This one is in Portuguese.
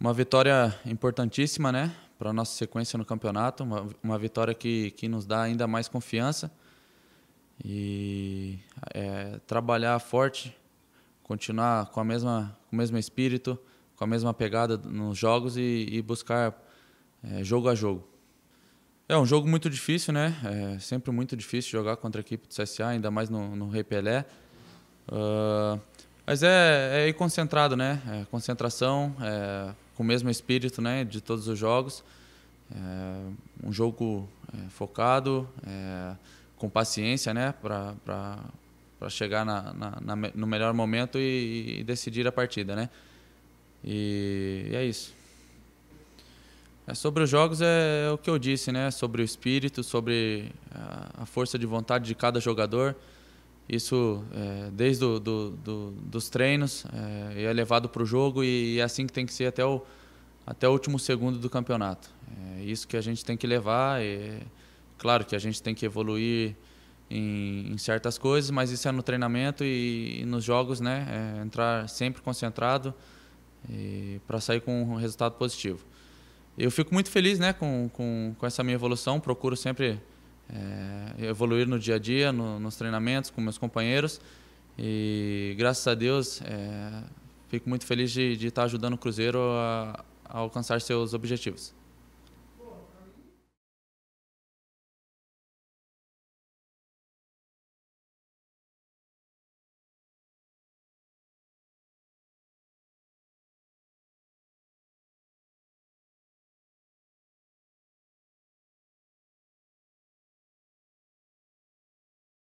Uma vitória importantíssima, né? Para a nossa sequência no campeonato. Uma, uma vitória que, que nos dá ainda mais confiança. E é, trabalhar forte, continuar com, a mesma, com o mesmo espírito, com a mesma pegada nos jogos e, e buscar é, jogo a jogo. É um jogo muito difícil, né? É sempre muito difícil jogar contra a equipe do CSA, ainda mais no, no Rei Pelé. Uh, mas é, é ir concentrado, né? É concentração, é, com o mesmo espírito né, de todos os jogos. É, um jogo é, focado, é, com paciência né, para chegar na, na, na, no melhor momento e, e, decidir a partida. Né? E, e é isso. É, sobre os jogos é, é, o que eu disse, né? Sobre o espírito, sobre a, a força de vontade de cada jogador. Isso é, desde do, do, do, dos treinos é, é levado para o jogo e é assim que tem que ser até o, até o último segundo do campeonato. É isso que a gente tem que levar. É, claro que a gente tem que evoluir em, em certas coisas, mas isso é no treinamento e, e nos jogos, né? É entrar sempre concentrado para sair com um resultado positivo eu fico muito feliz né, com, com, com essa minha evolução, procuro sempre é, evoluir no dia a dia, no, nos treinamentos com meus companheiros e graças a Deus é, fico muito feliz de, de estar ajudando o Cruzeiro a, a alcançar seus objetivos.